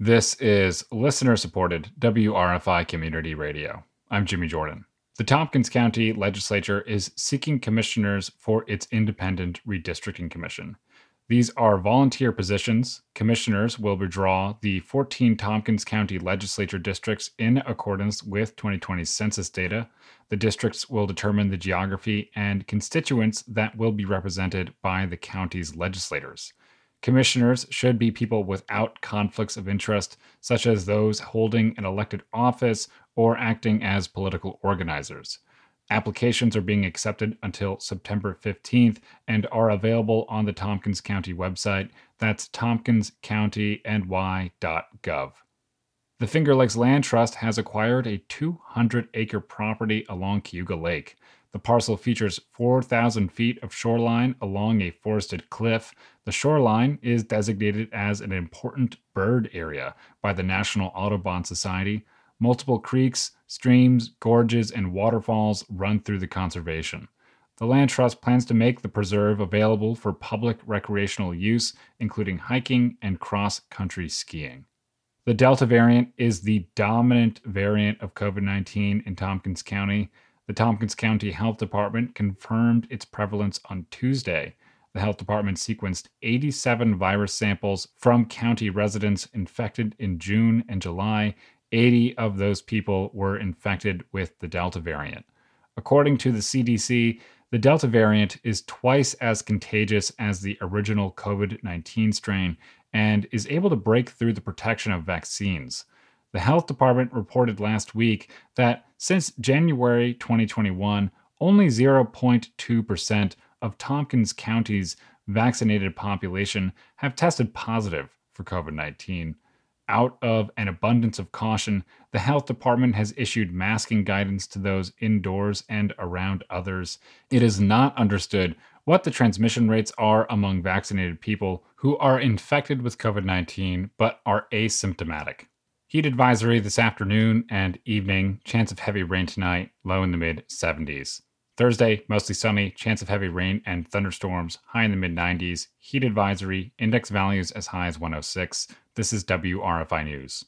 This is listener supported WRFI Community Radio. I'm Jimmy Jordan. The Tompkins County Legislature is seeking commissioners for its independent redistricting commission. These are volunteer positions. Commissioners will redraw the 14 Tompkins County legislature districts in accordance with 2020 census data. The districts will determine the geography and constituents that will be represented by the county's legislators. Commissioners should be people without conflicts of interest, such as those holding an elected office or acting as political organizers. Applications are being accepted until September 15th and are available on the Tompkins County website. That's tompkinscountyny.gov. The Finger Lakes Land Trust has acquired a 200 acre property along Cayuga Lake. The parcel features 4,000 feet of shoreline along a forested cliff. The shoreline is designated as an important bird area by the National Audubon Society. Multiple creeks, streams, gorges, and waterfalls run through the conservation. The Land Trust plans to make the preserve available for public recreational use, including hiking and cross country skiing. The Delta variant is the dominant variant of COVID 19 in Tompkins County. The Tompkins County Health Department confirmed its prevalence on Tuesday. The health department sequenced 87 virus samples from county residents infected in June and July. 80 of those people were infected with the Delta variant. According to the CDC, the Delta variant is twice as contagious as the original COVID 19 strain and is able to break through the protection of vaccines. The health department reported last week that since January 2021, only 0.2% of Tompkins County's vaccinated population have tested positive for COVID 19. Out of an abundance of caution, the health department has issued masking guidance to those indoors and around others. It is not understood what the transmission rates are among vaccinated people who are infected with COVID 19 but are asymptomatic. Heat advisory this afternoon and evening. Chance of heavy rain tonight, low in the mid 70s. Thursday, mostly sunny, chance of heavy rain and thunderstorms, high in the mid 90s. Heat advisory, index values as high as 106. This is WRFI News.